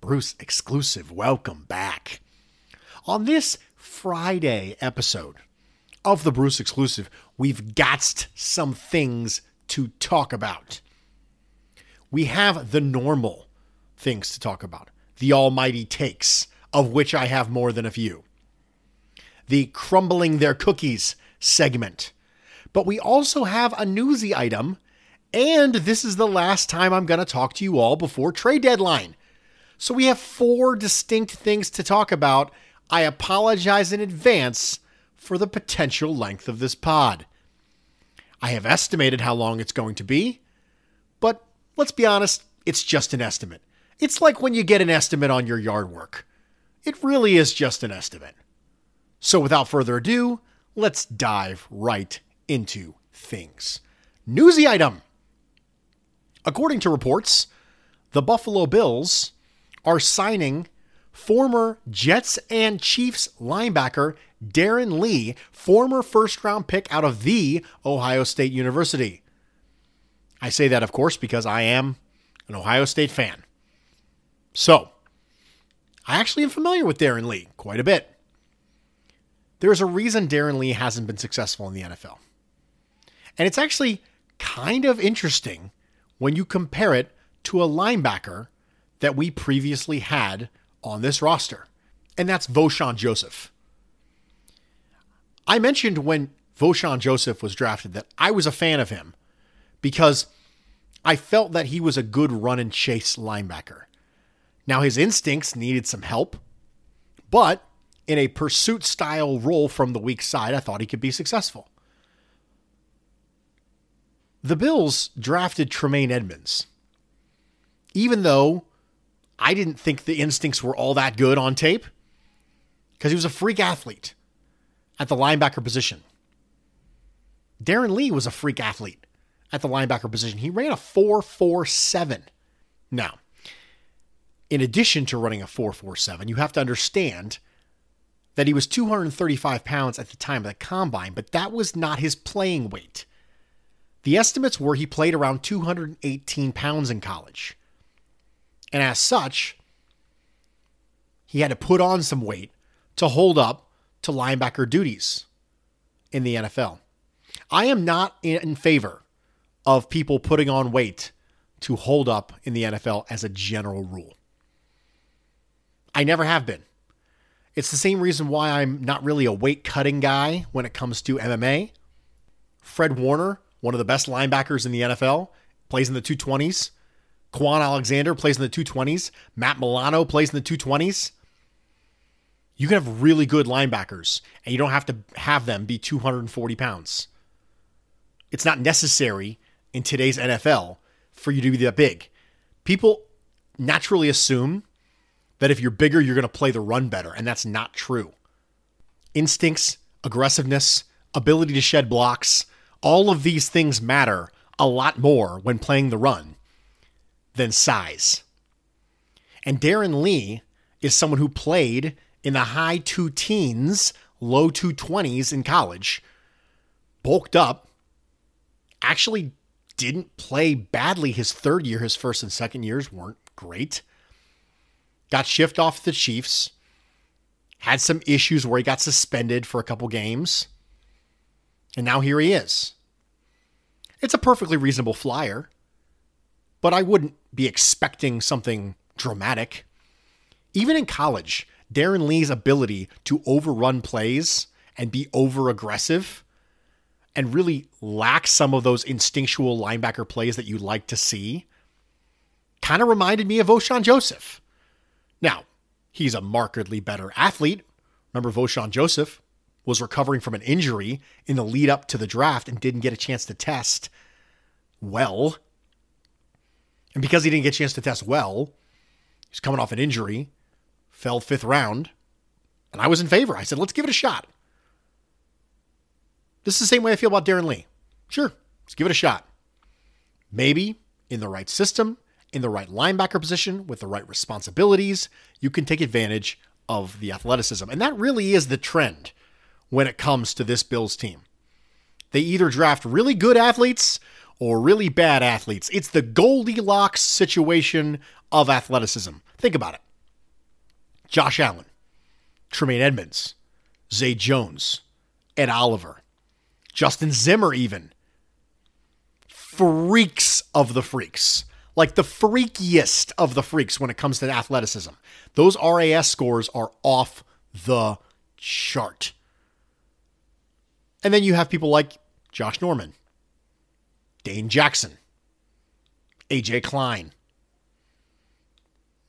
Bruce Exclusive. Welcome back. On this Friday episode of the Bruce Exclusive, we've got some things to talk about. We have the normal things to talk about, the almighty takes, of which I have more than a few, the crumbling their cookies segment. But we also have a newsy item, and this is the last time I'm going to talk to you all before trade deadline. So we have four distinct things to talk about. I apologize in advance for the potential length of this pod. I have estimated how long it's going to be, but let's be honest, it's just an estimate. It's like when you get an estimate on your yard work. It really is just an estimate. So without further ado, let's dive right into things. Newsy item. According to reports, the Buffalo Bills are signing former Jets and Chiefs linebacker Darron Lee, former first round pick out of the Ohio State University. I say that, of course, because I am an Ohio State fan. So, I actually am familiar with Darron Lee quite a bit. There's a reason Darron Lee hasn't been successful in the NFL. And it's actually kind of interesting when you compare it to a linebacker that we previously had on this roster, and that's Vosean Joseph. I mentioned when Vosean Joseph was drafted that I was a fan of him because I felt that he was a good run and chase linebacker. Now, his instincts needed some help, but in a pursuit style role from the weak side, I thought he could be successful. The Bills drafted Tremaine Edmunds, Even though I didn't think the instincts were all that good on tape, because he was a freak athlete at the linebacker position. Darron Lee was a freak athlete at the linebacker position. He ran a 4.47. Now, in addition to running a 4.47, you have to understand that he was 235 pounds at the time of the combine, but that was not his playing weight. The estimates were he played around 218 pounds in college. And as such, he had to put on some weight to hold up to linebacker duties in the NFL. I am not in favor of people putting on weight to hold up in the NFL as a general rule. I never have been. It's the same reason why I'm not really a weight cutting guy when it comes to MMA. Fred Warner, one of the best linebackers in the NFL, plays in the 220s. Kwon Alexander plays in the 220s. Matt Milano plays in the 220s. You can have really good linebackers, and you don't have to have them be 240 pounds. It's not necessary in today's NFL for you to be that big. People naturally assume that if you're bigger, you're going to play the run better, and that's not true. Instincts, aggressiveness, ability to shed blocks, all of these things matter a lot more when playing the run than size. And Darron Lee is someone who played in the high two teens low 220s in college, bulked up, actually didn't play badly his third year. His first and second years weren't great. Got shipped off the Chiefs. Had some issues where he got suspended for a couple games. And now here he is. It's a perfectly reasonable flyer, but I wouldn't be expecting something dramatic. Even in college, Darron Lee's ability to overrun plays and be over aggressive and really lack some of those instinctual linebacker plays that you like to see kind of reminded me of Vosean Joseph. Now, he's a markedly better athlete. Remember, Vosean Joseph was recovering from an injury in the lead up to the draft and didn't get a chance to test well. And because he didn't get a chance to test well, he's coming off an injury, fell fifth round, and I was in favor. I said, let's give it a shot. This is the same way I feel about Darron Lee. Sure, let's give it a shot. Maybe in the right system, in the right linebacker position, with the right responsibilities, you can take advantage of the athleticism. And that really is the trend when it comes to this Bills team. They either draft really good athletes or really bad athletes. It's the Goldilocks situation of athleticism. Think about it Josh Allen, Tremaine Edmunds, Zay Jones, Ed Oliver, Justin Zimmer, even. Freaks of the freaks. Like the freakiest of the freaks when it comes to athleticism. Those RAS scores are off the chart. And then you have people like Josh Norman, Dane Jackson, AJ Klein.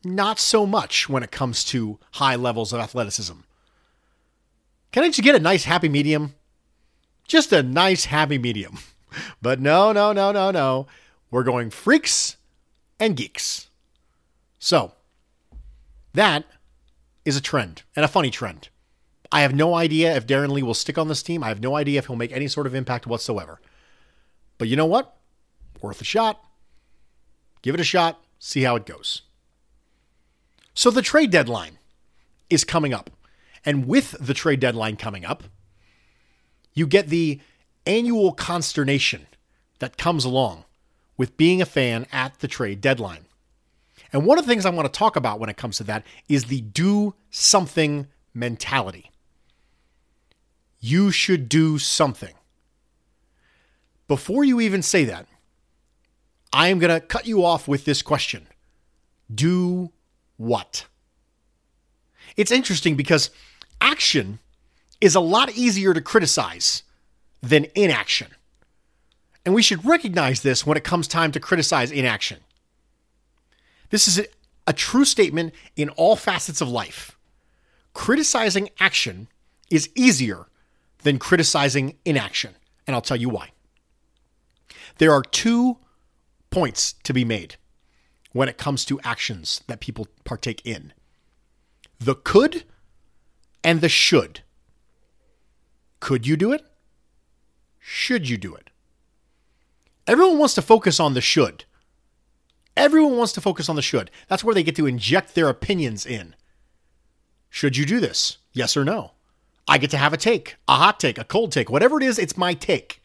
Not so much when it comes to high levels of athleticism. Can I just get a nice happy medium? Just a nice happy medium. But no, no, no, no, no. We're going freaks and geeks. So, that is a trend and a funny trend. I have no idea if Darron Lee will stick on this team. I have no idea if he'll make any sort of impact whatsoever. But you know what? Worth a shot. Give it a shot, see how it goes. So the trade deadline is coming up. And with the trade deadline coming up, you get the annual consternation that comes along with being a fan at the trade deadline. And one of the things I want to talk about when it comes to that is the do something mentality. You should do something. Before you even say that, I am going to cut you off with this question Do what? It's interesting because action is a lot easier to criticize than inaction. And we should recognize this when it comes time to criticize inaction. This is a, a true statement in all facets of life. Criticizing action is easier than criticizing inaction. And I'll tell you why. There are two points to be made when it comes to actions that people partake in the could and the should. Could you do it? Should you do it? Everyone wants to focus on the should. Everyone wants to focus on the should. That's where they get to inject their opinions in. Should you do this? Yes or no? I get to have a take, a hot take, a cold take, whatever it is, it's my take.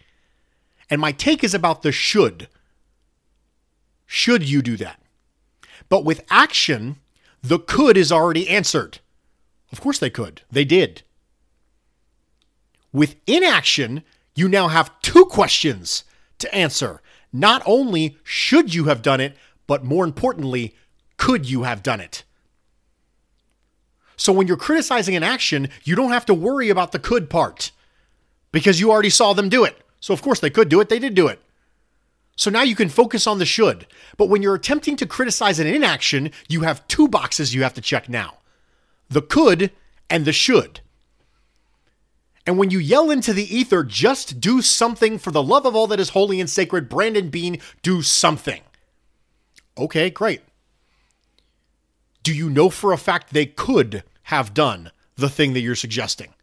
And my take is about the should. Should you do that? But with action, the could is already answered. Of course they could. They did. With inaction, you now have two questions to answer. Not only should you have done it, but more importantly, could you have done it? So when you're criticizing an action, you don't have to worry about the could part because you already saw them do it. So of course they could do it, they did do it. So now you can focus on the should. But when you're attempting to criticize an inaction, you have two boxes you have to check now the could and the should. And when you yell into the ether, just do something for the love of all that is holy and sacred, Brandon Beane, do something. Okay, great. Do you know for a fact they could have done the thing that you're suggesting?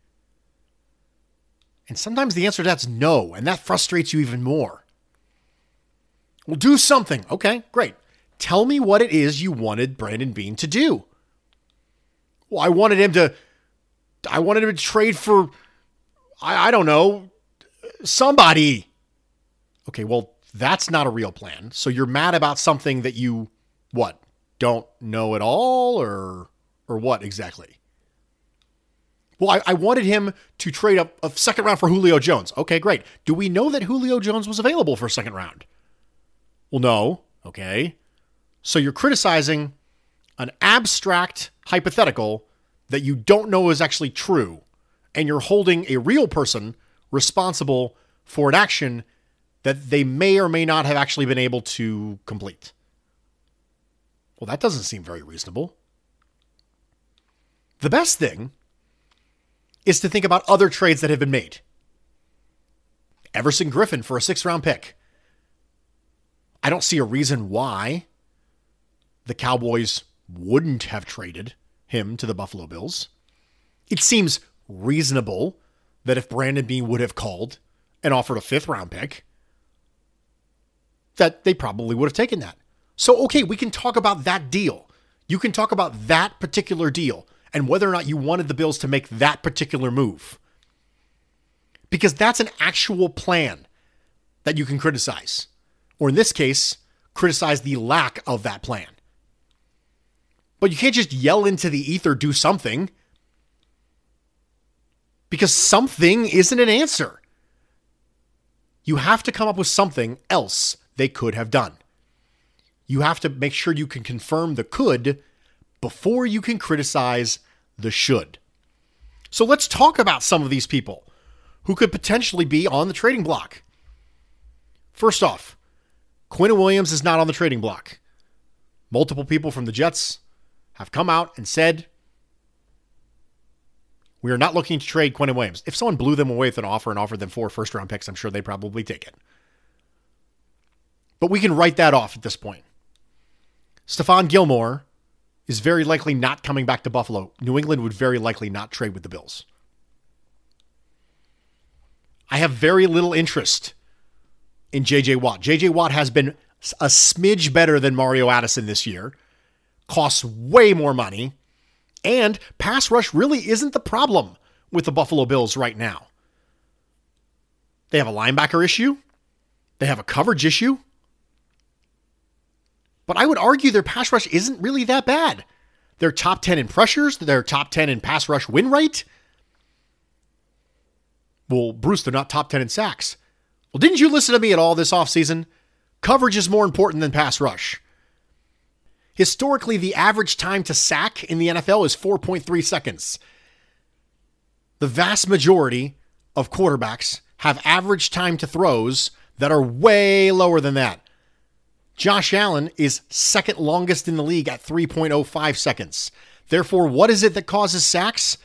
And sometimes the answer to that's no, and that frustrates you even more. Well, do something. Okay, great. Tell me what it is you wanted Brandon Beane to do. Well, I wanted him to I wanted him to trade for, I, I don't know, somebody. Okay, well, that's not a real plan. So you're mad about something that you, what, don't know at all, or or what exactly? Well, I, I wanted him to trade up a second round for Julio Jones. Okay, great. Do we know that Julio Jones was available for a second round? Well, no. Okay. So you're criticizing an abstract hypothetical that you don't know is actually true, and you're holding a real person responsible for an action that they may or may not have actually been able to complete. Well, that doesn't seem very reasonable. The best thing is to think about other trades that have been made. Everson Griffen for a six round pick. I don't see a reason why the Cowboys wouldn't have traded him to the Buffalo Bills. It seems reasonable that if Brandon Beane would have called and offered a fifth round pick, that they probably would have taken that. So, okay, we can talk about that deal. You can talk about that particular deal and whether or not you wanted the Bills to make that particular move. Because that's an actual plan that you can criticize. Or in this case, criticize the lack of that plan. But you can't just yell into the ether, do something. Because something isn't an answer. You have to come up with something else they could have done. You have to make sure you can confirm the could before you can criticize the should. So let's talk about some of these people who could potentially be on the trading block. First off, Quinn Williams is not on the trading block. Multiple people from the Jets have come out and said, We are not looking to trade Quinn Williams. If someone blew them away with an offer and offered them four first round picks, I'm sure they'd probably take it. But we can write that off at this point. Stephon Gilmore is very likely not coming back to Buffalo. New England would very likely not trade with the Bills. I have very little interest in JJ Watt. JJ Watt has been a smidge better than Mario Addison this year, costs way more money, and pass rush really isn't the problem with the Buffalo Bills right now. They have a linebacker issue, they have a coverage issue, but I would argue their pass rush isn't really that bad. They're top 10 in pressures, they're top 10 in pass rush win rate. Well, Bruce, they're not top 10 in sacks. Well, didn't you listen to me at all this offseason? Coverage is more important than pass rush. Historically, the average time to sack in the NFL is 4.3 seconds. The vast majority of quarterbacks have average time to throws that are way lower than that. Josh Allen is second longest in the league at 3.05 seconds. Therefore, what is it that causes sacks?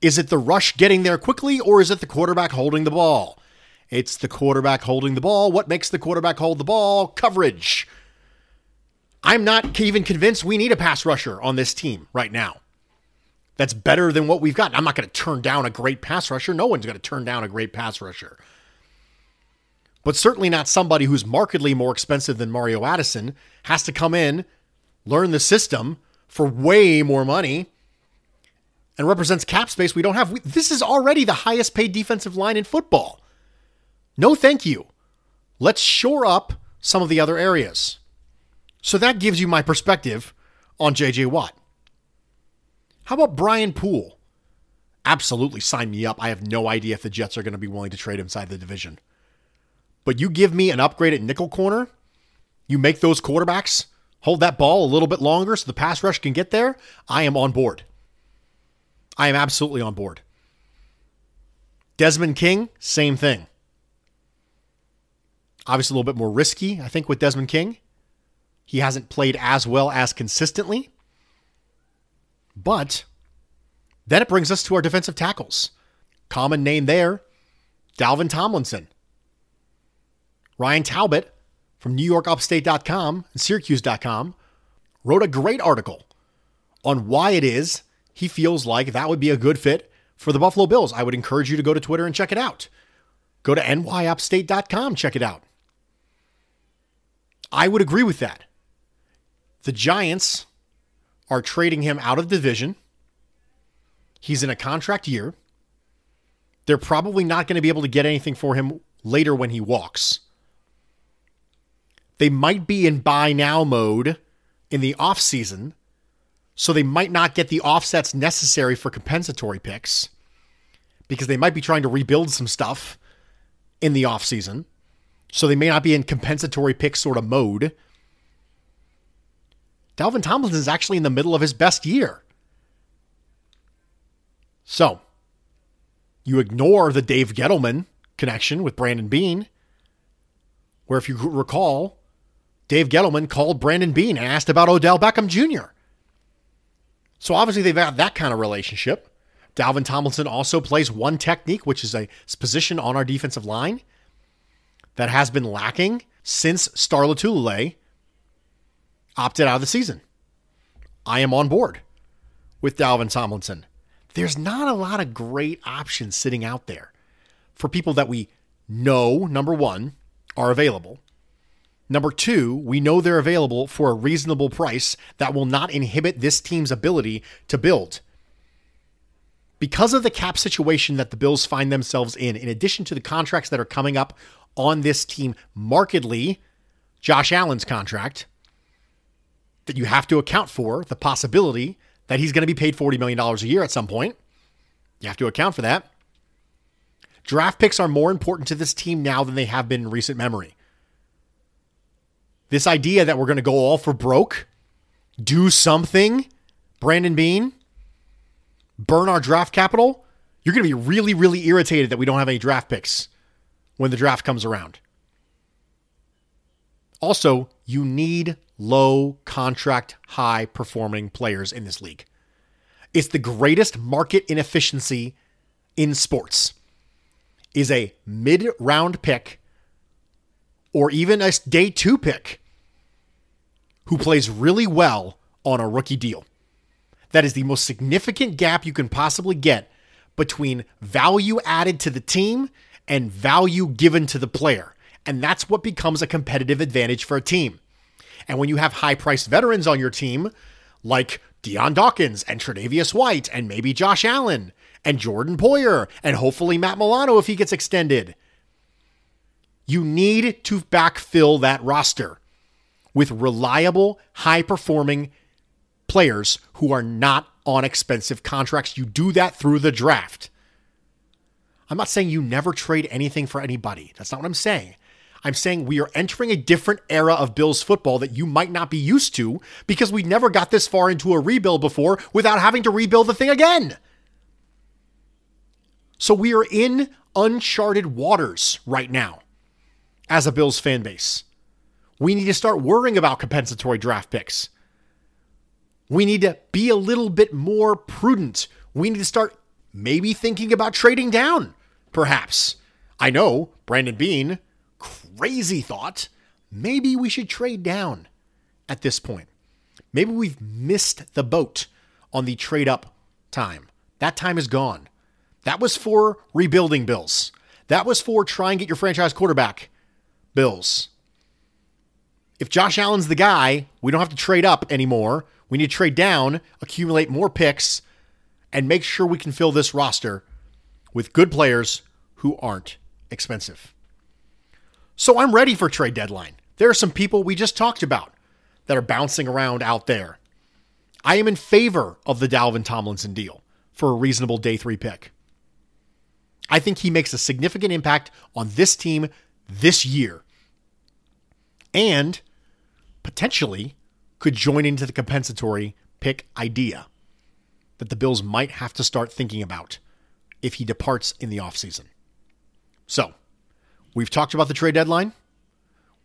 Is it the rush getting there quickly or is it the quarterback holding the ball? It's the quarterback holding the ball. What makes the quarterback hold the ball? Coverage. I'm not even convinced we need a pass rusher on this team right now. That's better than what we've got. I'm not going to turn down a great pass rusher. No one's going to turn down a great pass rusher but certainly not somebody who's markedly more expensive than Mario Addison, has to come in, learn the system for way more money, and represents cap space we don't have. We, this is already the highest paid defensive line in football. No, thank you. Let's shore up some of the other areas. So that gives you my perspective on JJ Watt. How about Brian Poole? Absolutely sign me up. I have no idea if the Jets are going to be willing to trade inside the division. But you give me an upgrade at nickel corner, you make those quarterbacks hold that ball a little bit longer so the pass rush can get there, I am on board. I am absolutely on board. Desmond King, same thing. Obviously, a little bit more risky, I think, with Desmond King. He hasn't played as well as consistently. But then it brings us to our defensive tackles. Common name there Dalvin Tomlinson. Ryan Talbot from NewYorkUpstate.com and Syracuse.com wrote a great article on why it is he feels like that would be a good fit for the Buffalo Bills. I would encourage you to go to Twitter and check it out. Go to NYUpstate.com, check it out. I would agree with that. The Giants are trading him out of division. He's in a contract year. They're probably not going to be able to get anything for him later when he walks. They might be in buy now mode in the offseason, so they might not get the offsets necessary for compensatory picks because they might be trying to rebuild some stuff in the offseason. So they may not be in compensatory pick sort of mode. Dalvin Tomlinson is actually in the middle of his best year. So you ignore the Dave Gettleman connection with Brandon Beane, where if you recall, Dave Gettleman called Brandon Beane and asked about Odell Beckham Jr. So obviously they've got that kind of relationship. Dalvin Tomlinson also plays one technique, which is a position on our defensive line that has been lacking since Star Lotulelei opted out of the season. I am on board with Dalvin Tomlinson. There's not a lot of great options sitting out there for people that we know, number one, are available. Number two, we know they're available for a reasonable price that will not inhibit this team's ability to build. Because of the cap situation that the Bills find themselves in, in addition to the contracts that are coming up on this team markedly, Josh Allen's contract, that you have to account for the possibility that he's going to be paid $40 million a year at some point. You have to account for that. Draft picks are more important to this team now than they have been in recent memory. This idea that we're going to go all for broke, do something, Brandon Beane, burn our draft capital, you're going to be really, really irritated that we don't have any draft picks when the draft comes around. Also, you need low contract, high performing players in this league. It's the greatest market inefficiency in sports. Is a mid round pick or even a day 2 pick who plays really well on a rookie deal. That is the most significant gap you can possibly get between value added to the team and value given to the player. And that's what becomes a competitive advantage for a team. And when you have high priced veterans on your team, like Dion Dawkins and Tre'Davious White and maybe Josh Allen and Jordan Poyer and hopefully Matt Milano if he gets extended, you need to backfill that roster with reliable, high performing players who are not on expensive contracts. You do that through the draft. I'm not saying you never trade anything for anybody. That's not what I'm saying. I'm saying we are entering a different era of Bills football that you might not be used to because we never got this far into a rebuild before without having to rebuild the thing again. So we are in uncharted waters right now as a Bills fan base. We need to start worrying about compensatory draft picks. We need to be a little bit more prudent. We need to start maybe thinking about trading down, perhaps. I know Brandon Beane, crazy thought maybe we should trade down at this point. Maybe we've missed the boat on the trade up time. That time is gone. That was for rebuilding bills. That was for try and get your franchise quarterback bills. If Josh Allen's the guy, we don't have to trade up anymore. We need to trade down, accumulate more picks, and make sure we can fill this roster with good players who aren't expensive. So I'm ready for trade deadline. There are some people we just talked about that are bouncing around out there. I am in favor of the Dalvin Tomlinson deal for a reasonable day three pick. I think he makes a significant impact on this team this year and potentially could join into the compensatory pick idea that the Bills might have to start thinking about if he departs in the offseason. So, We've talked about the trade deadline.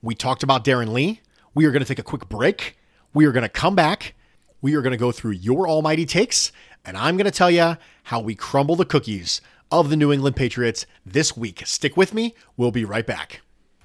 We talked about Darron Lee. We are going to take a quick break. We are going to come back. We are going to go through your almighty takes, and I'm going to tell you how we crumble the cookies of the New England Patriots this week. Stick with me. We'll be right back.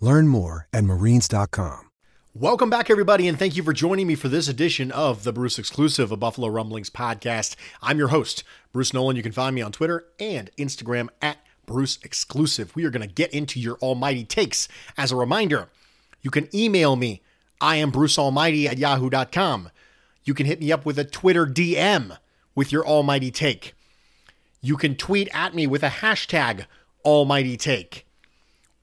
Learn more at marines.com. Welcome back, everybody, and thank you for joining me for this edition of the Bruce Exclusive, a Buffalo Rumblings podcast. I'm your host, Bruce Nolan. You can find me on Twitter and Instagram at Bruce Exclusive. We are going to get into your almighty takes. As a reminder, you can email me. I am Bruce Almighty at yahoo.com. You can hit me up with a Twitter DM with your almighty take. You can tweet at me with a hashtag almighty take.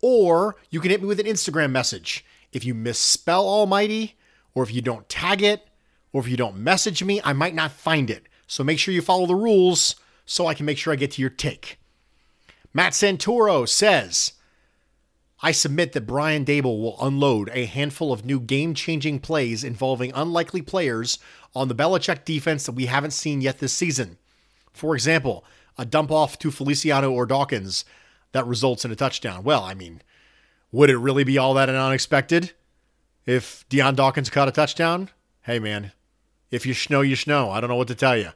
Or you can hit me with an Instagram message. If you misspell almighty, or if you don't tag it, or if you don't message me, I might not find it. So make sure you follow the rules so I can make sure I get to your take. Matt Santoro says, I submit that Brian Daboll will unload a handful of new game changing plays involving unlikely players on the Belichick defense that we haven't seen yet this season. For example, a dump off to Feliciano or Dawkins that results in a touchdown. Well, I mean, would it really be all that unexpected if Dion Dawkins caught a touchdown? Hey, man, if you know, you know. I don't know what to tell you.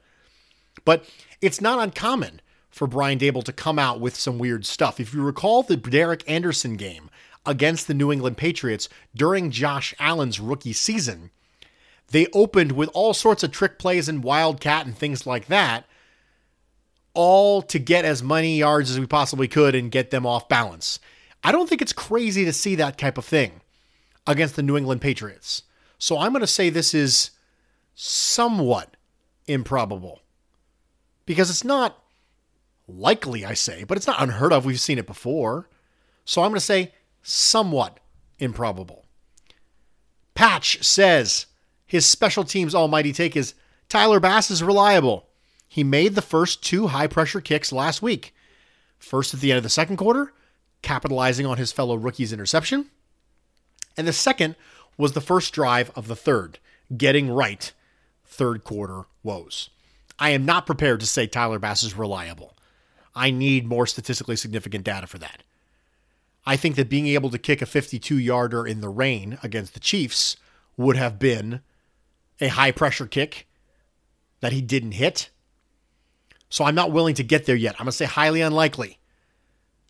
But it's not uncommon for Brian Daboll to come out with some weird stuff. If you recall the Derek Anderson game against the New England Patriots during Josh Allen's rookie season, they opened with all sorts of trick plays and wildcat and things like that, all to get as many yards as we possibly could and get them off balance. I don't think it's crazy to see that type of thing against the New England Patriots. So I'm going to say this is somewhat improbable because it's not likely, I say, but it's not unheard of. We've seen it before. So I'm going to say somewhat improbable. Patch says his special teams almighty take is Tyler Bass is reliable. He made the first two high pressure kicks last week. First at the end of the second quarter, capitalizing on his fellow rookie's interception. And the second was the first drive of the third, getting right third quarter woes. I am not prepared to say Tyler Bass is reliable. I need more statistically significant data for that. I think that being able to kick a 52 yarder in the rain against the Chiefs would have been a high pressure kick that he didn't hit. So I'm not willing to get there yet. I'm going to say highly unlikely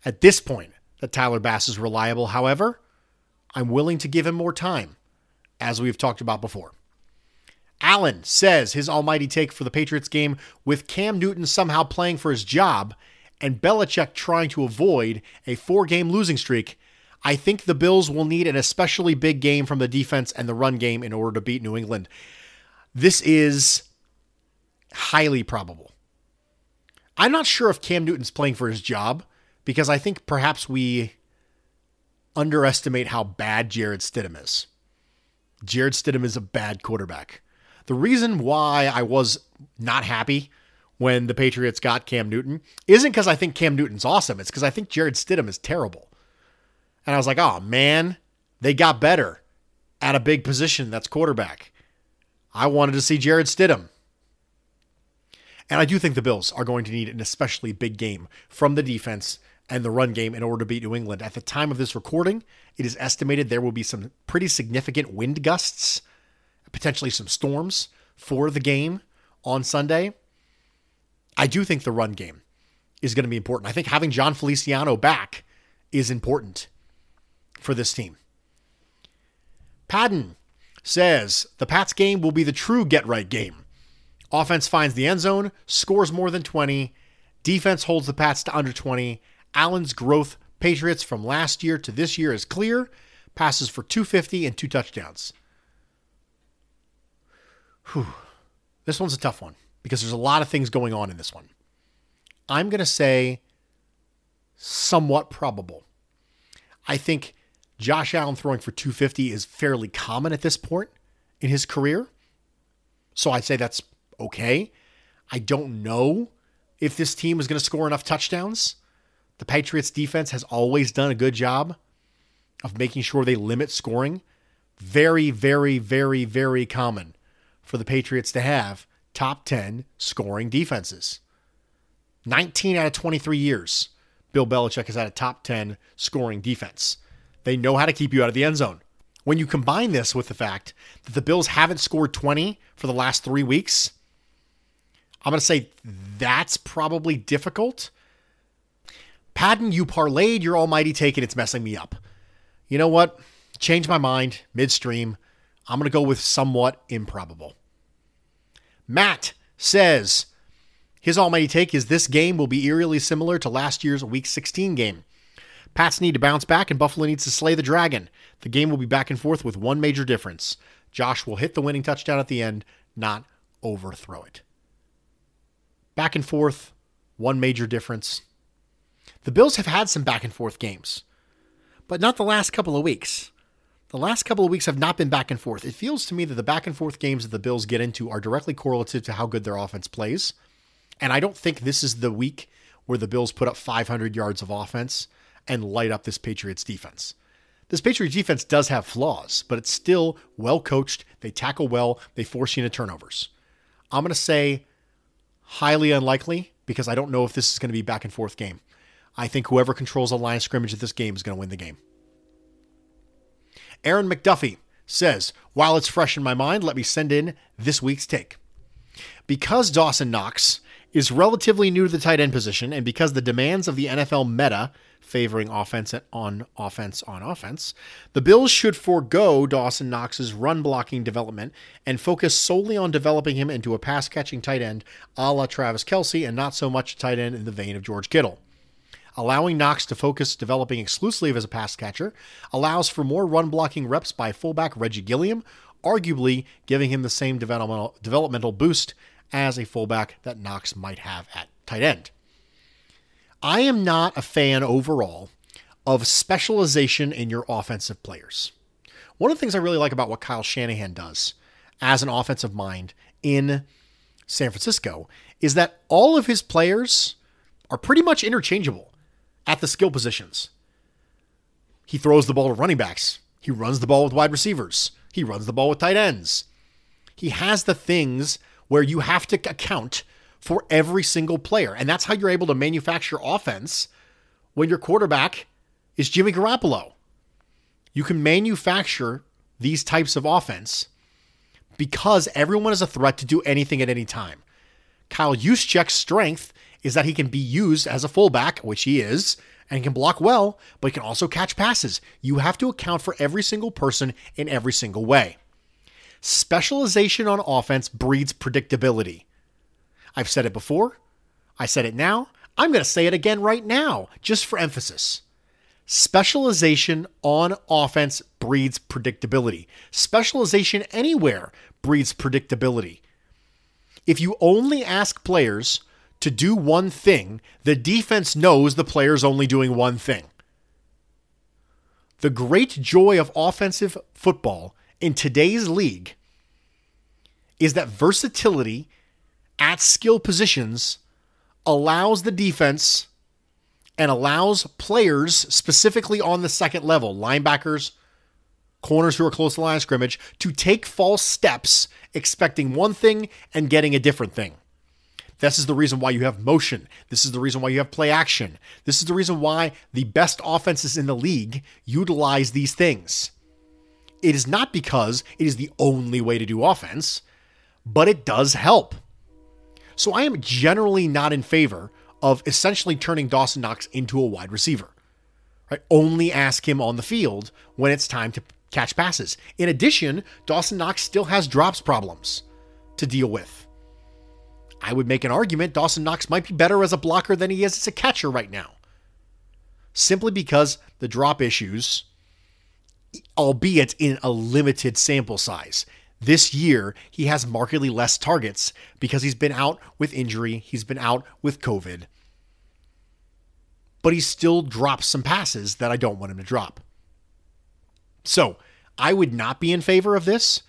at this point that Tyler Bass is reliable. However, I'm willing to give him more time, as we've talked about before. Allen says his almighty take for the Patriots game with Cam Newton somehow playing for his job and Belichick trying to avoid a four game losing streak. I think the Bills will need an especially big game from the defense and the run game in order to beat New England. This is highly probable. I'm not sure if Cam Newton's playing for his job because I think perhaps we underestimate how bad Jarrett Stidham is. Jarrett Stidham is a bad quarterback. The reason why I was not happy when the Patriots got Cam Newton isn't because I think Cam Newton's awesome. It's because I think Jarrett Stidham is terrible. And I was like, oh man, they got better at a big position that's quarterback. I wanted to see Jarrett Stidham. And I do think the Bills are going to need an especially big game from the defense and the run game in order to beat New England. At the time of this recording, it is estimated there will be some pretty significant wind gusts, potentially some storms for the game on Sunday. I do think the run game is going to be important. I think having Jon Feliciano back is important for this team. Padden says the Pats game will be the true get right game. Offense finds the end zone, scores more than 20. Defense holds the Pats to under 20. Allen's growth, Patriots from last year to this year is clear. Passes for 250 and two touchdowns. Whew. This one's a tough one because there's a lot of things going on in this one. I'm going to say somewhat probable. I think Josh Allen throwing for 250 is fairly common at this point in his career. So I'd say that's okay. I don't know if this team is going to score enough touchdowns. The Patriots defense has always done a good job of making sure they limit scoring. Very, very, very, very common for the Patriots to have top 10 scoring defenses. 19 out of 23 years, Bill Belichick has had a top 10 scoring defense. They know how to keep you out of the end zone. When you combine this with the fact that the Bills haven't scored 20 for the last three weeks, I'm going to say that's probably difficult. Patton, you parlayed your almighty take and it's messing me up. You know what? Change my mind midstream. I'm going to go with somewhat improbable. Matt says his almighty take is this game will be eerily similar to last year's Week 16 game. Pats need to bounce back and Buffalo needs to slay the dragon. The game will be back and forth with one major difference. Josh will hit the winning touchdown at the end, not overthrow it. Back and forth, one major difference. The Bills have had some back and forth games, but not the last couple of weeks. The last couple of weeks have not been back and forth. It feels to me that the back and forth games that the Bills get into are directly correlative to how good their offense plays. And I don't think this is the week where the Bills put up 500 yards of offense and light up this Patriots defense. This Patriots defense does have flaws, but it's still well coached. They tackle well, they force you into turnovers. I'm going to say highly unlikely because I don't know if this is going to be back and forth game. I think whoever controls the line of scrimmage of this game is going to win the game. Aaron McDuffie says, While it's fresh in my mind, let me send in this week's take. Because Dawson Knox is relatively new to the tight end position, and because the demands of the NFL meta favoring offense on offense on offense, the Bills should forego Dawson Knox's run blocking development and focus solely on developing him into a pass catching tight end a la Travis Kelce and not so much a tight end in the vein of George Kittle. Allowing Knox to focus developing exclusively as a pass catcher allows for more run blocking reps by fullback Reggie Gilliam, arguably giving him the same developmental, developmental boost as a fullback that Knox might have at tight end. I am not a fan overall of specialization in your offensive players. One of the things I really like about what Kyle Shanahan does as an offensive mind in San Francisco is that all of his players are pretty much interchangeable at the skill positions. He throws the ball to running backs. He runs the ball with wide receivers. He runs the ball with tight ends. He has the things where you have to account for every single player. And that's how you're able to manufacture offense when your quarterback is Jimmy Garoppolo. You can manufacture these types of offense because everyone is a threat to do anything at any time. Kyle Juszczyk's strength is that he can be used as a fullback, which he is, and can block well, but he can also catch passes. You have to account for every single person in every single way. Specialization on offense breeds predictability. I've said it before. I said it now. I'm going to say it again right now, just for emphasis. Specialization on offense breeds predictability. Specialization anywhere breeds predictability. If you only ask players to do one thing, the defense knows the player's only doing one thing. The great joy of offensive football in today's league is that versatility at skill positions allows the defense and allows players specifically on the second level, linebackers, corners who are close to the line of scrimmage, to take false steps expecting one thing and getting a different thing. This is the reason why you have motion. This is the reason why you have play action. This is the reason why the best offenses in the league utilize these things. It is not because it is the only way to do offense, but it does help. So I am generally not in favor of essentially turning Dawson Knox into a wide receiver. Right? Only ask him on the field when it's time to catch passes. In addition, Dawson Knox still has drops problems to deal with. I would make an argument Dawson Knox might be better as a blocker than he is as a catcher right now. Simply because the drop issues, albeit in a limited sample size, this year, he has markedly less targets because he's been out with injury, he's been out with COVID. But he still drops some passes that I don't want him to drop. So, I would not be in favor of this.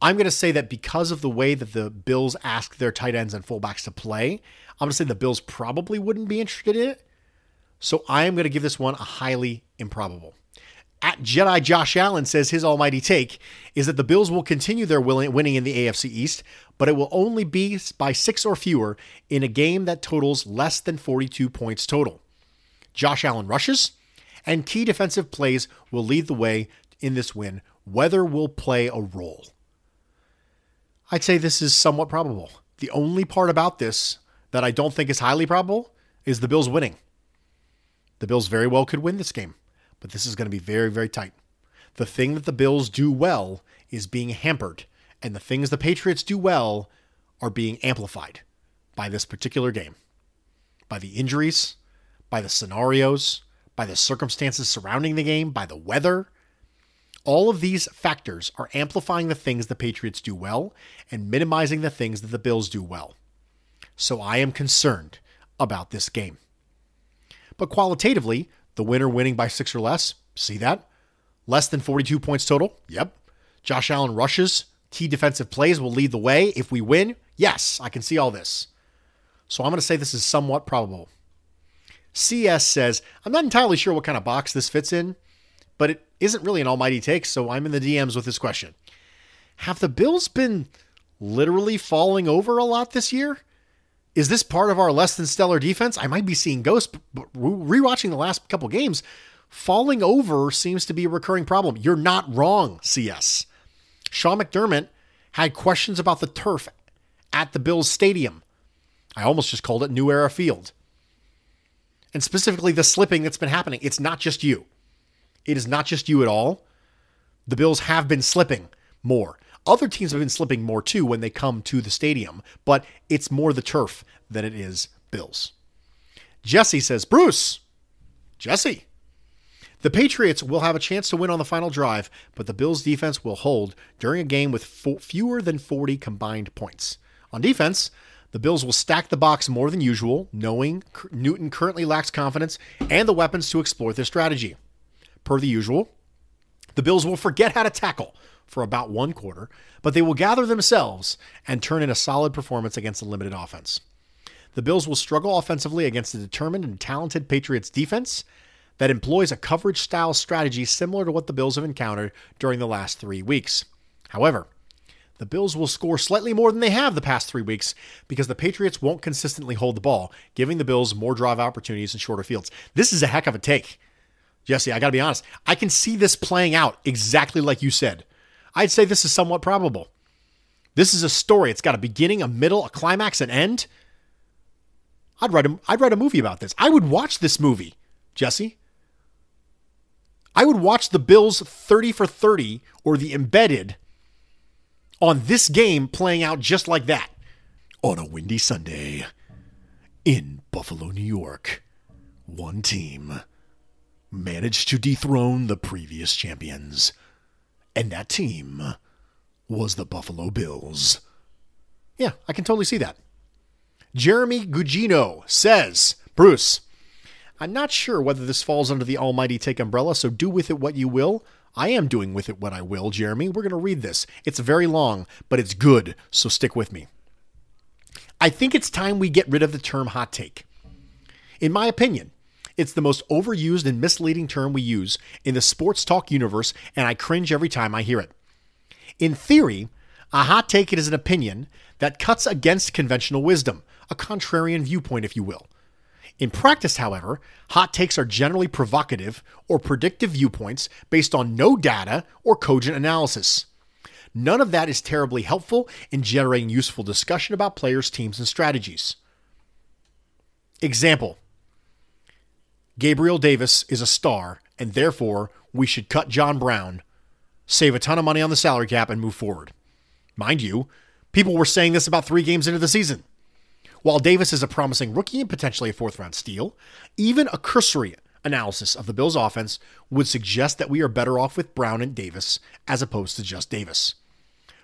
I'm going to say that because of the way that the Bills ask their tight ends and fullbacks to play, I'm going to say the Bills probably wouldn't be interested in it. So I am going to give this one a highly improbable at Jedi Josh Allen says his almighty take is that the Bills will continue their winning in the AFC East, but it will only be by six or fewer in a game that totals less than 42 points total. Josh Allen rushes, and key defensive plays will lead the way in this win. Weather will play a role. I'd say this is somewhat probable. The only part about this that I don't think is highly probable is the Bills winning. The Bills very well could win this game, but this is going to be very, very tight. The thing that the Bills do well is being hampered, and the things the Patriots do well are being amplified by this particular game, by the injuries, by the scenarios, by the circumstances surrounding the game, by the weather. All of these factors are amplifying the things the Patriots do well and minimizing the things that the Bills do well. So I am concerned about this game. But qualitatively, the winner winning by six or less, see that? Less than 42 points total? Yep. Josh Allen rushes, key defensive plays will lead the way. If we win, yes, I can see all this. So I'm going to say this is somewhat probable. CS says, I'm not entirely sure what kind of box this fits in, but it isn't really an almighty take, so I'm in the DMs with this question. Have the Bills been literally falling over a lot this year? Is this part of our less than stellar defense? I might be seeing ghosts, but rewatching the last couple games, falling over seems to be a recurring problem. You're not wrong, CS. Sean McDermott had questions about the turf at the Bills Stadium. I almost just called it New Era Field and specifically the slipping that's been happening. It's not just you. It is not just you at all. The Bills have been slipping more. Other teams have been slipping more too when they come to the stadium, but it's more the turf than it is Bills. Jesse says, Bruce, Jesse, the Patriots will have a chance to win on the final drive, but the Bills' defense will hold during a game with fo- fewer than 40 combined points. On defense, the Bills will stack the box more than usual, knowing Newton currently lacks confidence and the weapons to exploit their strategy. Per the usual, the Bills will forget how to tackle for about one quarter, but they will gather themselves and turn in a solid performance against a limited offense. The Bills will struggle offensively against a determined and talented Patriots defense that employs a coverage style strategy similar to what the Bills have encountered during the last three weeks. However, the Bills will score slightly more than they have the past three weeks because the Patriots won't consistently hold the ball, giving the Bills more drive opportunities and shorter fields. This is a heck of a take. Jesse, I got to be honest. I can see this playing out exactly like you said. I'd say this is somewhat probable. This is a story. It's got a beginning, a middle, a climax, an end. I'd write a, I'd write a movie about this. I would watch this movie, Jesse. I would watch the Bills 30 for 30 or the embedded on this game playing out just like that on a windy Sunday in Buffalo, New York. One team managed to dethrone the previous champions, and that team was the Buffalo Bills. Yeah, I can totally see that. Jeremy Gugino says, Bruce, I'm not sure whether this falls under the almighty take umbrella, so do with it what you will. I am doing with it what I will, Jeremy. We're going to read this. It's very long, but it's good, so stick with me. I think it's time we get rid of the term hot take. In my opinion, it's the most overused and misleading term we use in the sports talk universe, and I cringe every time I hear it. In theory, a hot take is an opinion that cuts against conventional wisdom, a contrarian viewpoint, if you will. In practice, however, hot takes are generally provocative or predictive viewpoints based on no data or cogent analysis. None of that is terribly helpful in generating useful discussion about players, teams, and strategies. Example Gabriel Davis is a star, and therefore we should cut John Brown, save a ton of money on the salary cap, and move forward. Mind you, people were saying this about three games into the season. While Davis is a promising rookie and potentially a fourth round steal, even a cursory analysis of the Bills' offense would suggest that we are better off with Brown and Davis as opposed to just Davis.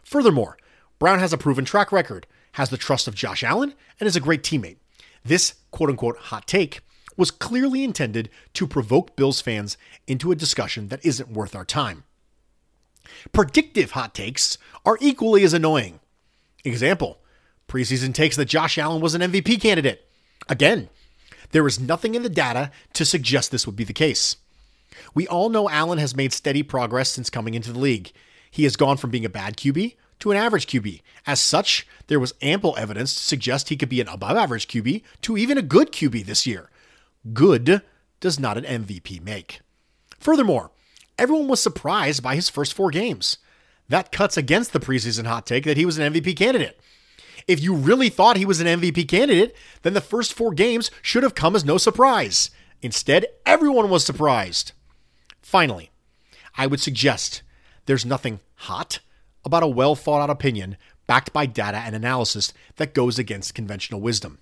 Furthermore, Brown has a proven track record, has the trust of Josh Allen, and is a great teammate. This quote unquote hot take was clearly intended to provoke Bills fans into a discussion that isn't worth our time. Predictive hot takes are equally as annoying. Example Preseason takes that Josh Allen was an MVP candidate. Again, there is nothing in the data to suggest this would be the case. We all know Allen has made steady progress since coming into the league. He has gone from being a bad QB to an average QB. As such, there was ample evidence to suggest he could be an above average QB to even a good QB this year. Good does not an MVP make. Furthermore, everyone was surprised by his first four games. That cuts against the preseason hot take that he was an MVP candidate. If you really thought he was an MVP candidate, then the first four games should have come as no surprise. Instead, everyone was surprised. Finally, I would suggest there's nothing hot about a well thought out opinion backed by data and analysis that goes against conventional wisdom.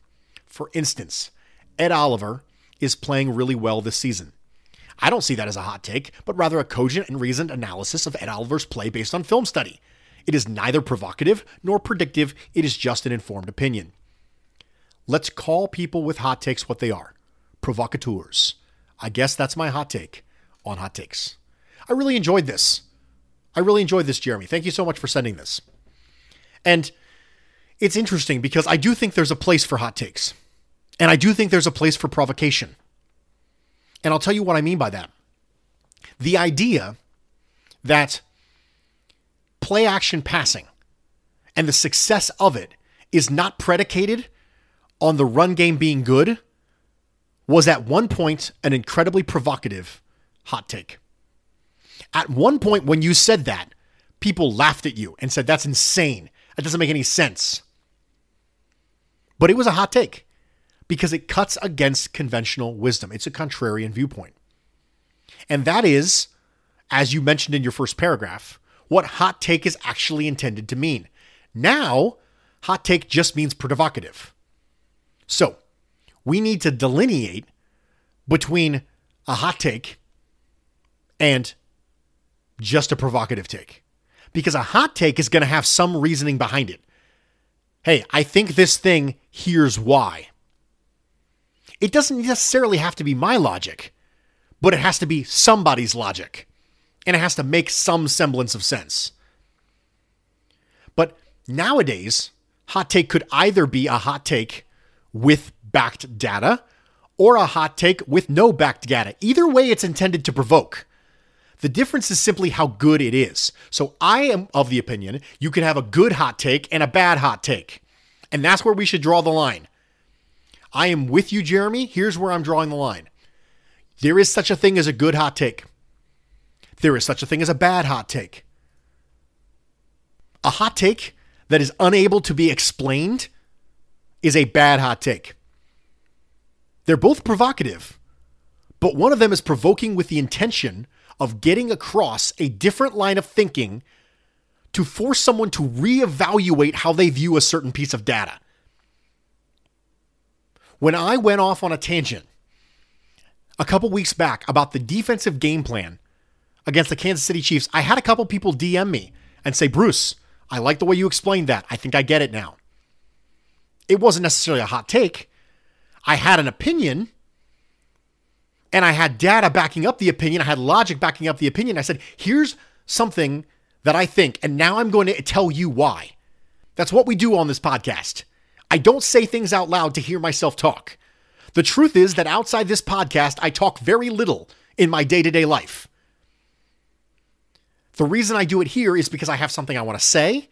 For instance, Ed Oliver is playing really well this season. I don't see that as a hot take, but rather a cogent and reasoned analysis of Ed Oliver's play based on film study. It is neither provocative nor predictive, it is just an informed opinion. Let's call people with hot takes what they are provocateurs. I guess that's my hot take on hot takes. I really enjoyed this. I really enjoyed this, Jeremy. Thank you so much for sending this. And it's interesting because I do think there's a place for hot takes. And I do think there's a place for provocation. And I'll tell you what I mean by that. The idea that play action passing and the success of it is not predicated on the run game being good was at one point an incredibly provocative hot take. At one point, when you said that, people laughed at you and said, That's insane. That doesn't make any sense. But it was a hot take because it cuts against conventional wisdom. It's a contrarian viewpoint. And that is, as you mentioned in your first paragraph, what hot take is actually intended to mean. Now, hot take just means provocative. So, we need to delineate between a hot take and just a provocative take. Because a hot take is going to have some reasoning behind it. Hey, I think this thing, here's why. It doesn't necessarily have to be my logic, but it has to be somebody's logic. And it has to make some semblance of sense. But nowadays, hot take could either be a hot take with backed data or a hot take with no backed data. Either way, it's intended to provoke. The difference is simply how good it is. So I am of the opinion you can have a good hot take and a bad hot take. And that's where we should draw the line. I am with you, Jeremy. Here's where I'm drawing the line. There is such a thing as a good hot take. There is such a thing as a bad hot take. A hot take that is unable to be explained is a bad hot take. They're both provocative, but one of them is provoking with the intention of getting across a different line of thinking to force someone to reevaluate how they view a certain piece of data. When I went off on a tangent a couple weeks back about the defensive game plan against the Kansas City Chiefs, I had a couple people DM me and say, Bruce, I like the way you explained that. I think I get it now. It wasn't necessarily a hot take. I had an opinion and I had data backing up the opinion. I had logic backing up the opinion. I said, here's something that I think, and now I'm going to tell you why. That's what we do on this podcast. I don't say things out loud to hear myself talk. The truth is that outside this podcast, I talk very little in my day to day life. The reason I do it here is because I have something I want to say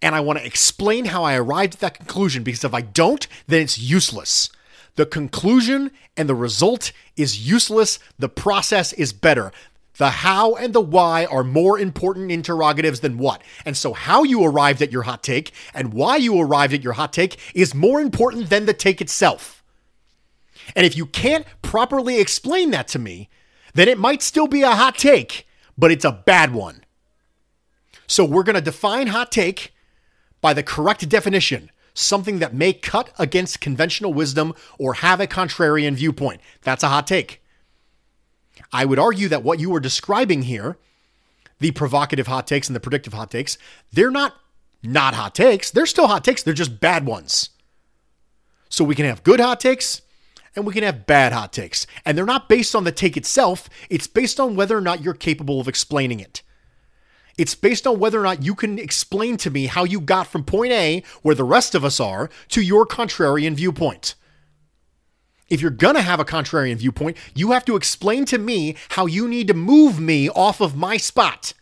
and I want to explain how I arrived at that conclusion because if I don't, then it's useless. The conclusion and the result is useless. The process is better. The how and the why are more important interrogatives than what. And so, how you arrived at your hot take and why you arrived at your hot take is more important than the take itself. And if you can't properly explain that to me, then it might still be a hot take, but it's a bad one. So, we're going to define hot take by the correct definition something that may cut against conventional wisdom or have a contrarian viewpoint. That's a hot take. I would argue that what you are describing here, the provocative hot takes and the predictive hot takes, they're not not hot takes. They're still hot takes. They're just bad ones. So we can have good hot takes and we can have bad hot takes. And they're not based on the take itself, it's based on whether or not you're capable of explaining it. It's based on whether or not you can explain to me how you got from point A, where the rest of us are, to your contrarian viewpoint if you're going to have a contrarian viewpoint, you have to explain to me how you need to move me off of my spot.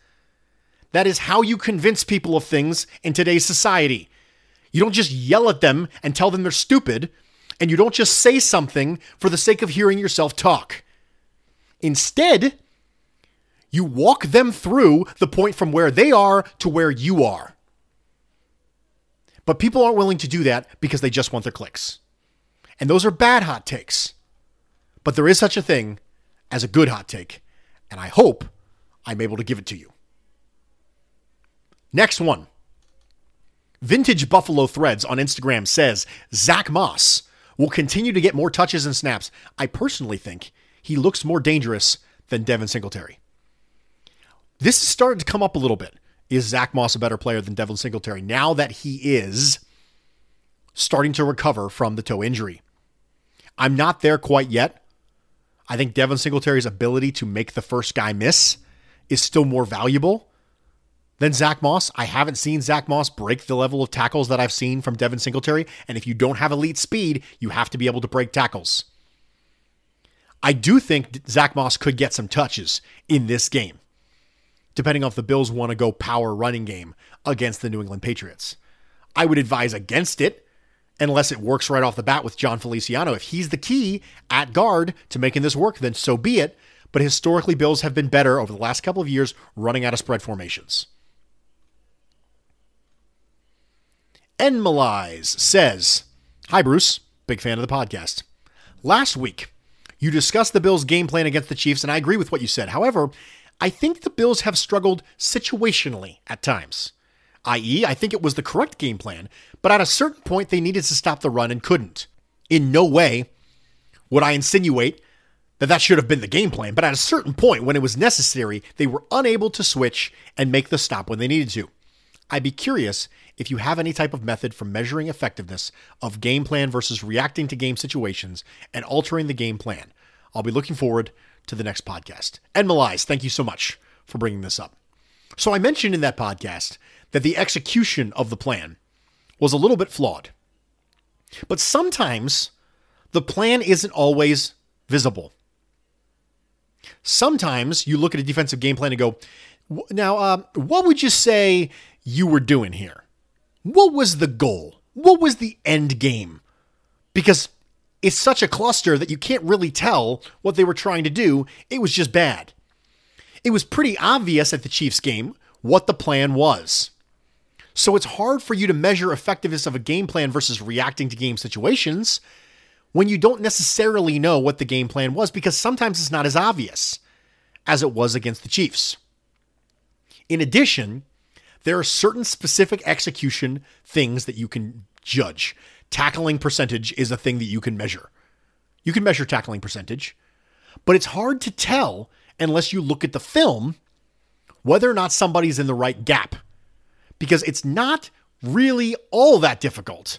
That is how you convince people of things in today's society. You don't just yell at them and tell them they're stupid, and you don't just say something for the sake of hearing yourself talk. Instead, you walk them through the point from where they are to where you are. But people aren't willing to do that because they just want their clicks. And those are bad hot takes. But there is such a thing as a good hot take. And I hope I'm able to give it to you. Next one. Vintage Buffalo Threads on Instagram says Zach Moss will continue to get more touches and snaps. I personally think he looks more dangerous than Devin Singletary. This has started to come up a little bit. Is Zach Moss a better player than Devin Singletary now that he is starting to recover from the toe injury? I'm not there quite yet. I think Devin Singletary's ability to make the first guy miss is still more valuable than Zach Moss. I haven't seen Zach Moss break the level of tackles that I've seen from Devin Singletary. And if you don't have elite speed, you have to be able to break tackles. I do think Zach Moss could get some touches in this game, depending on if the Bills want to go power running game against the New England Patriots. I would advise against it unless it works right off the bat with Jon Feliciano. If he's the key at guard to making this work, then so be it. But historically, Bills have been better over the last couple of years running out of spread formations. Enmalize says, Hi, Bruce. Big fan of the podcast. Last week, you discussed the Bills' game plan against the Chiefs, and I agree with what you said. However, I think the Bills have struggled situationally at times. I.e., I think it was the correct game plan, but at a certain point, they needed to stop the run and couldn't. In no way would I insinuate that that should have been the game plan, but at a certain point, when it was necessary, they were unable to switch and make the stop when they needed to. I'd be curious if you have any type of method for measuring effectiveness of game plan versus reacting to game situations and altering the game plan. I'll be looking forward to the next podcast. And Melize, thank you so much for bringing this up. So I mentioned in that podcast that the execution of the plan was a little bit flawed. But sometimes the plan isn't always visible. Sometimes you look at a defensive game plan and go, now, uh, what would you say you were doing here? What was the goal? What was the end game? Because it's such a cluster that you can't really tell what they were trying to do. It was just bad. It was pretty obvious at the Chiefs game what the plan was. So it's hard for you to measure effectiveness of a game plan versus reacting to game situations when you don't necessarily know what the game plan was because sometimes it's not as obvious as it was against the Chiefs. In addition, there are certain specific execution things that you can judge. Tackling percentage is a thing that you can measure. You can measure tackling percentage, but it's hard to tell unless you look at the film whether or not somebody's in the right gap because it's not really all that difficult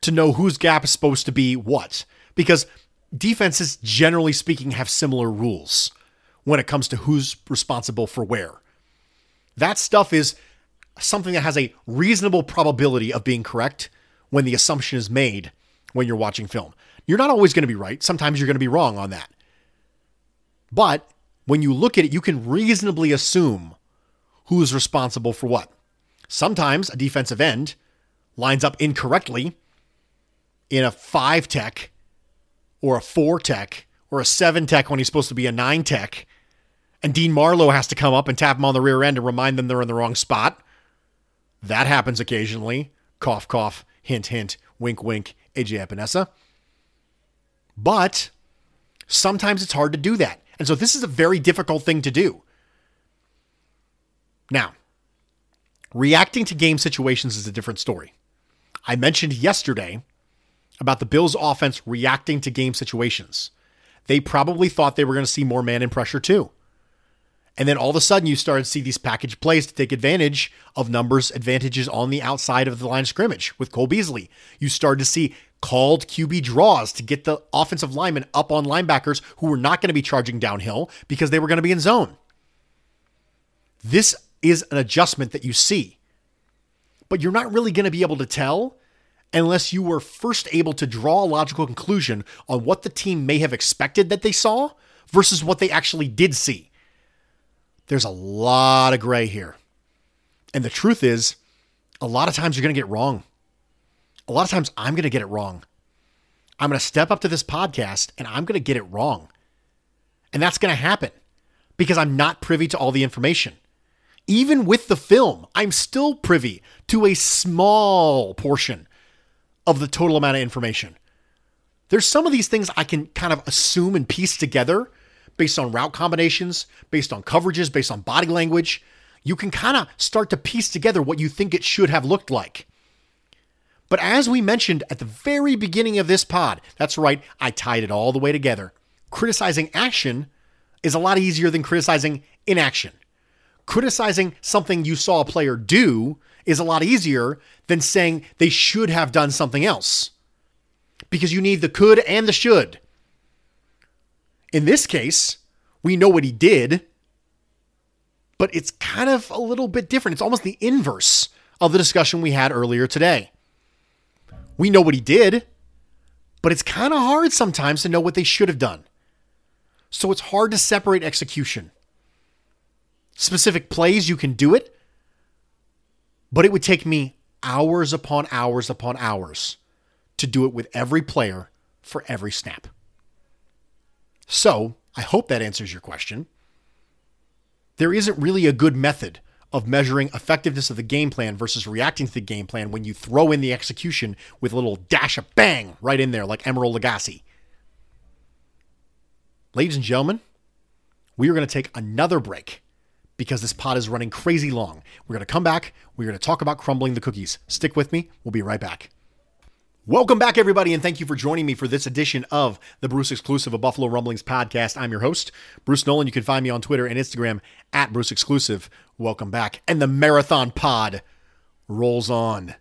to know whose gap is supposed to be what because defenses generally speaking have similar rules when it comes to who's responsible for where. That stuff is something that has a reasonable probability of being correct when the assumption is made when you're watching film. You're not always going to be right. Sometimes you're going to be wrong on that. But when you look at it, you can reasonably assume who's responsible for what. Sometimes a defensive end lines up incorrectly in a five tech or a four tech or a seven tech when he's supposed to be a nine tech. And Dean Marlowe has to come up and tap him on the rear end and remind them they're in the wrong spot. That happens occasionally. Cough, cough, hint, hint, wink, wink, AJ Epenesa. But sometimes it's hard to do that. And so this is a very difficult thing to do. Now, reacting to game situations is a different story. I mentioned yesterday about the Bills' offense reacting to game situations. They probably thought they were going to see more man in pressure too. And then all of a sudden, you started to see these package plays to take advantage of numbers advantages on the outside of the line of scrimmage with Cole Beasley. You started to see called QB draws to get the offensive linemen up on linebackers who were not going to be charging downhill because they were going to be in zone. This is an adjustment that you see, but you're not really going to be able to tell unless you were first able to draw a logical conclusion on what the team may have expected that they saw versus what they actually did see. There's a lot of gray here. And the truth is, a lot of times you're going to get wrong. A lot of times I'm going to get it wrong. I'm going to step up to this podcast and I'm going to get it wrong. And that's going to happen because I'm not privy to all the information. Even with the film, I'm still privy to a small portion of the total amount of information. There's some of these things I can kind of assume and piece together based on route combinations, based on coverages, based on body language. You can kind of start to piece together what you think it should have looked like. But as we mentioned at the very beginning of this pod, that's right, I tied it all the way together. Criticizing action is a lot easier than criticizing inaction. Criticizing something you saw a player do is a lot easier than saying they should have done something else. Because you need the could and the should. In this case, we know what he did, but it's kind of a little bit different. It's almost the inverse of the discussion we had earlier today. We know what he did, but it's kind of hard sometimes to know what they should have done. So it's hard to separate execution. Specific plays, you can do it, but it would take me hours upon hours upon hours to do it with every player for every snap. So I hope that answers your question. There isn't really a good method of measuring effectiveness of the game plan versus reacting to the game plan when you throw in the execution with a little dash of bang right in there, like Emeril Lagasse. Ladies and gentlemen, we are going to take another break because this pod is running crazy long. We're going to come back. We're going to talk about crumbling the cookies. Stick with me. We'll be right back. Welcome back, everybody, and thank you for joining me for this edition of the Bruce Exclusive of Buffalo Rumblings podcast. I'm your host, Bruce Nolan. You can find me on Twitter and Instagram at Bruce Exclusive. Welcome back. And the marathon pod rolls on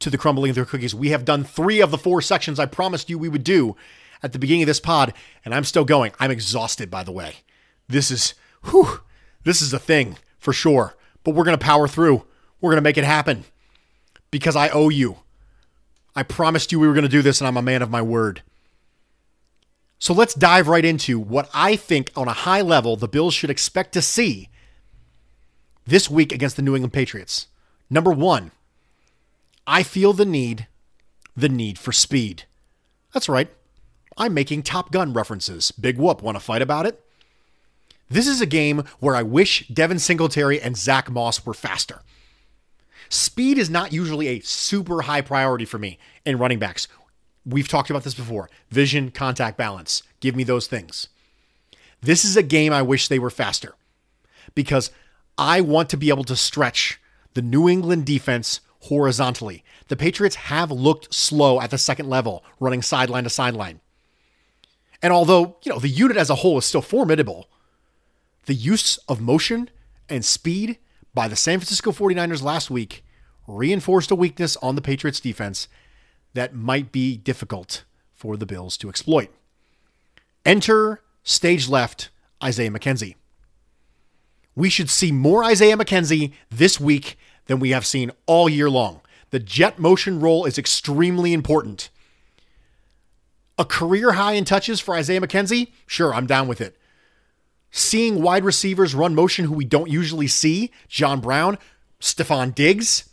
to the crumbling of the cookies. We have done three of the four sections I promised you we would do at the beginning of this pod, and I'm still going. I'm exhausted, by the way. This is, whew, this is a thing for sure. But we're going to power through. We're going to make it happen because I owe you. I promised you we were going to do this, and I'm a man of my word. So let's dive right into what I think, on a high level, the Bills should expect to see this week against the New England Patriots. Number one, I feel the need, the need for speed. That's right. I'm making Top Gun references. Big whoop. Want to fight about it? This is a game where I wish Devin Singletary and Zach Moss were faster. Speed is not usually a super high priority for me in running backs. We've talked about this before vision, contact, balance. Give me those things. This is a game I wish they were faster because I want to be able to stretch the New England defense horizontally. The Patriots have looked slow at the second level, running sideline to sideline. And although, you know, the unit as a whole is still formidable, the use of motion and speed by the San Francisco 49ers last week reinforced a weakness on the Patriots defense that might be difficult for the Bills to exploit. Enter stage left Isaiah McKenzie. We should see more Isaiah McKenzie this week than we have seen all year long. The jet motion role is extremely important. A career high in touches for Isaiah McKenzie? Sure, I'm down with it seeing wide receivers run motion who we don't usually see, John Brown, Stefon Diggs,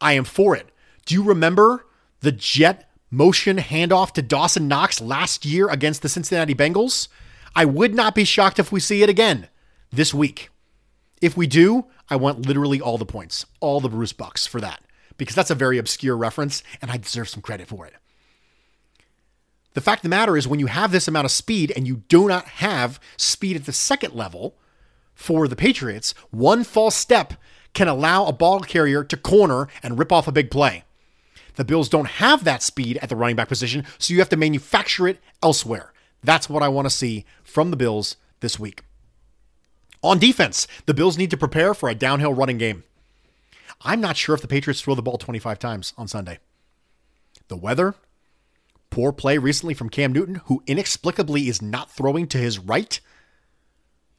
I am for it. Do you remember the jet motion handoff to Dawson Knox last year against the Cincinnati Bengals? I would not be shocked if we see it again this week. If we do, I want literally all the points, all the Bruce Bucks for that, because that's a very obscure reference and I deserve some credit for it. The fact of the matter is, when you have this amount of speed and you do not have speed at the second level for the Patriots, one false step can allow a ball carrier to corner and rip off a big play. The Bills don't have that speed at the running back position, so you have to manufacture it elsewhere. That's what I want to see from the Bills this week. On defense, the Bills need to prepare for a downhill running game. I'm not sure if the Patriots throw the ball 25 times on Sunday. The weather Poor play recently from Cam Newton, who inexplicably is not throwing to his right.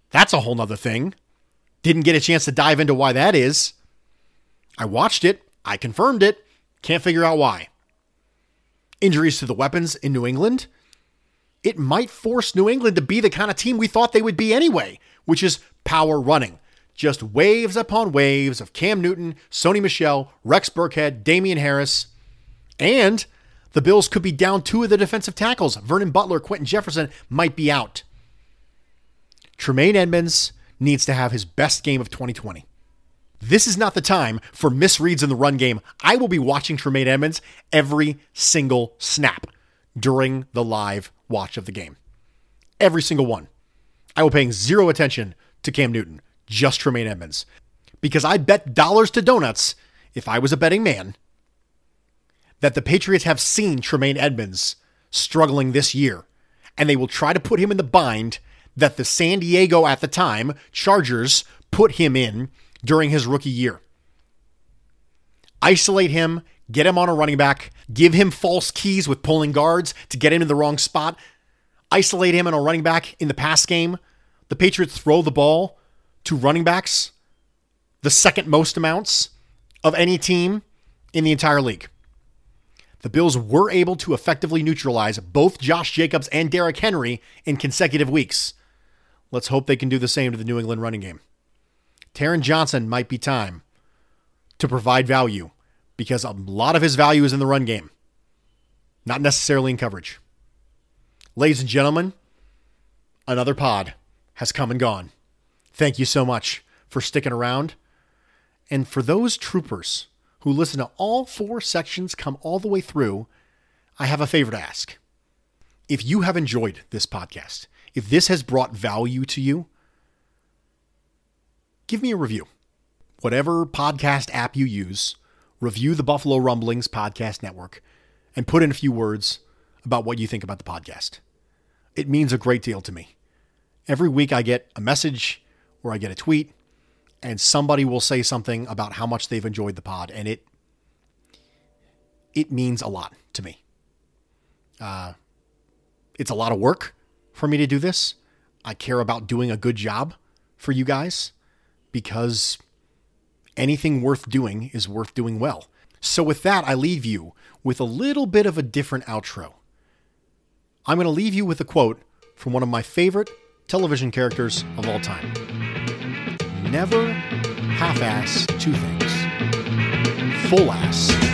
That's a whole nother thing. Didn't get a chance to dive into why that is. I watched it. I confirmed it. Can't figure out why. Injuries to the weapons in New England. It might force New England to be the kind of team we thought they would be anyway, which is power running. Just waves upon waves of Cam Newton, Sony Michel, Rex Burkhead, Damien Harris, and the Bills could be down two of the defensive tackles. Vernon Butler, Quinton Jefferson might be out. Tremaine Edmunds needs to have his best game of 2020. This is not the time for misreads in the run game. I will be watching Tremaine Edmunds every single snap during the live watch of the game. Every single one. I will paying zero attention to Cam Newton, just Tremaine Edmunds. Because I bet dollars to donuts, if I was a betting man, that the Patriots have seen Tremaine Edmunds struggling this year, and they will try to put him in the bind that the San Diego at the time Chargers put him in during his rookie year. Isolate him, get him on a running back, give him false keys with pulling guards to get him in the wrong spot, isolate him on a running back in the pass game. The Patriots throw the ball to running backs the second most amounts of any team in the entire league. The Bills were able to effectively neutralize both Josh Jacobs and Derrick Henry in consecutive weeks. Let's hope they can do the same to the New England running game. Taron Johnson might be time to provide value because a lot of his value is in the run game, not necessarily in coverage. Ladies and gentlemen, another pod has come and gone. Thank you so much for sticking around. And for those troopers who listen to all four sections come all the way through, I have a favor to ask. If you have enjoyed this podcast, if this has brought value to you, give me a review. Whatever podcast app you use, review the Buffalo Rumblings Podcast Network and put in a few words about what you think about the podcast. It means a great deal to me. Every week I get a message or I get a tweet and somebody will say something about how much they've enjoyed the pod and it it means a lot to me. Uh, it's a lot of work for me to do this. I care about doing a good job for you guys because anything worth doing is worth doing well. So, with that, I leave you with a little bit of a different outro. I'm going to leave you with a quote from one of my favorite television characters of all time Never half ass two things, full ass